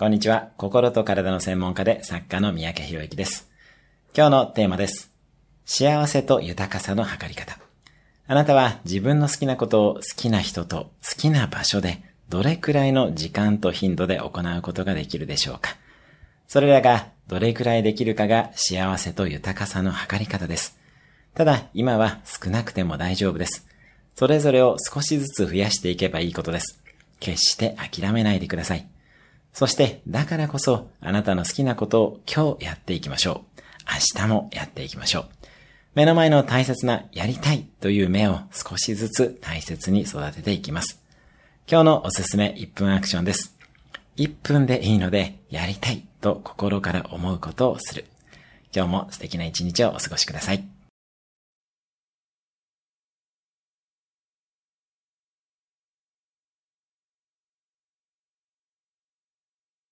こんにちは。心と体の専門家で作家の三宅博之です。今日のテーマです。幸せと豊かさの測り方。あなたは自分の好きなことを好きな人と好きな場所でどれくらいの時間と頻度で行うことができるでしょうかそれらがどれくらいできるかが幸せと豊かさの測り方です。ただ、今は少なくても大丈夫です。それぞれを少しずつ増やしていけばいいことです。決して諦めないでください。そして、だからこそ、あなたの好きなことを今日やっていきましょう。明日もやっていきましょう。目の前の大切なやりたいという目を少しずつ大切に育てていきます。今日のおすすめ1分アクションです。1分でいいので、やりたいと心から思うことをする。今日も素敵な一日をお過ごしください。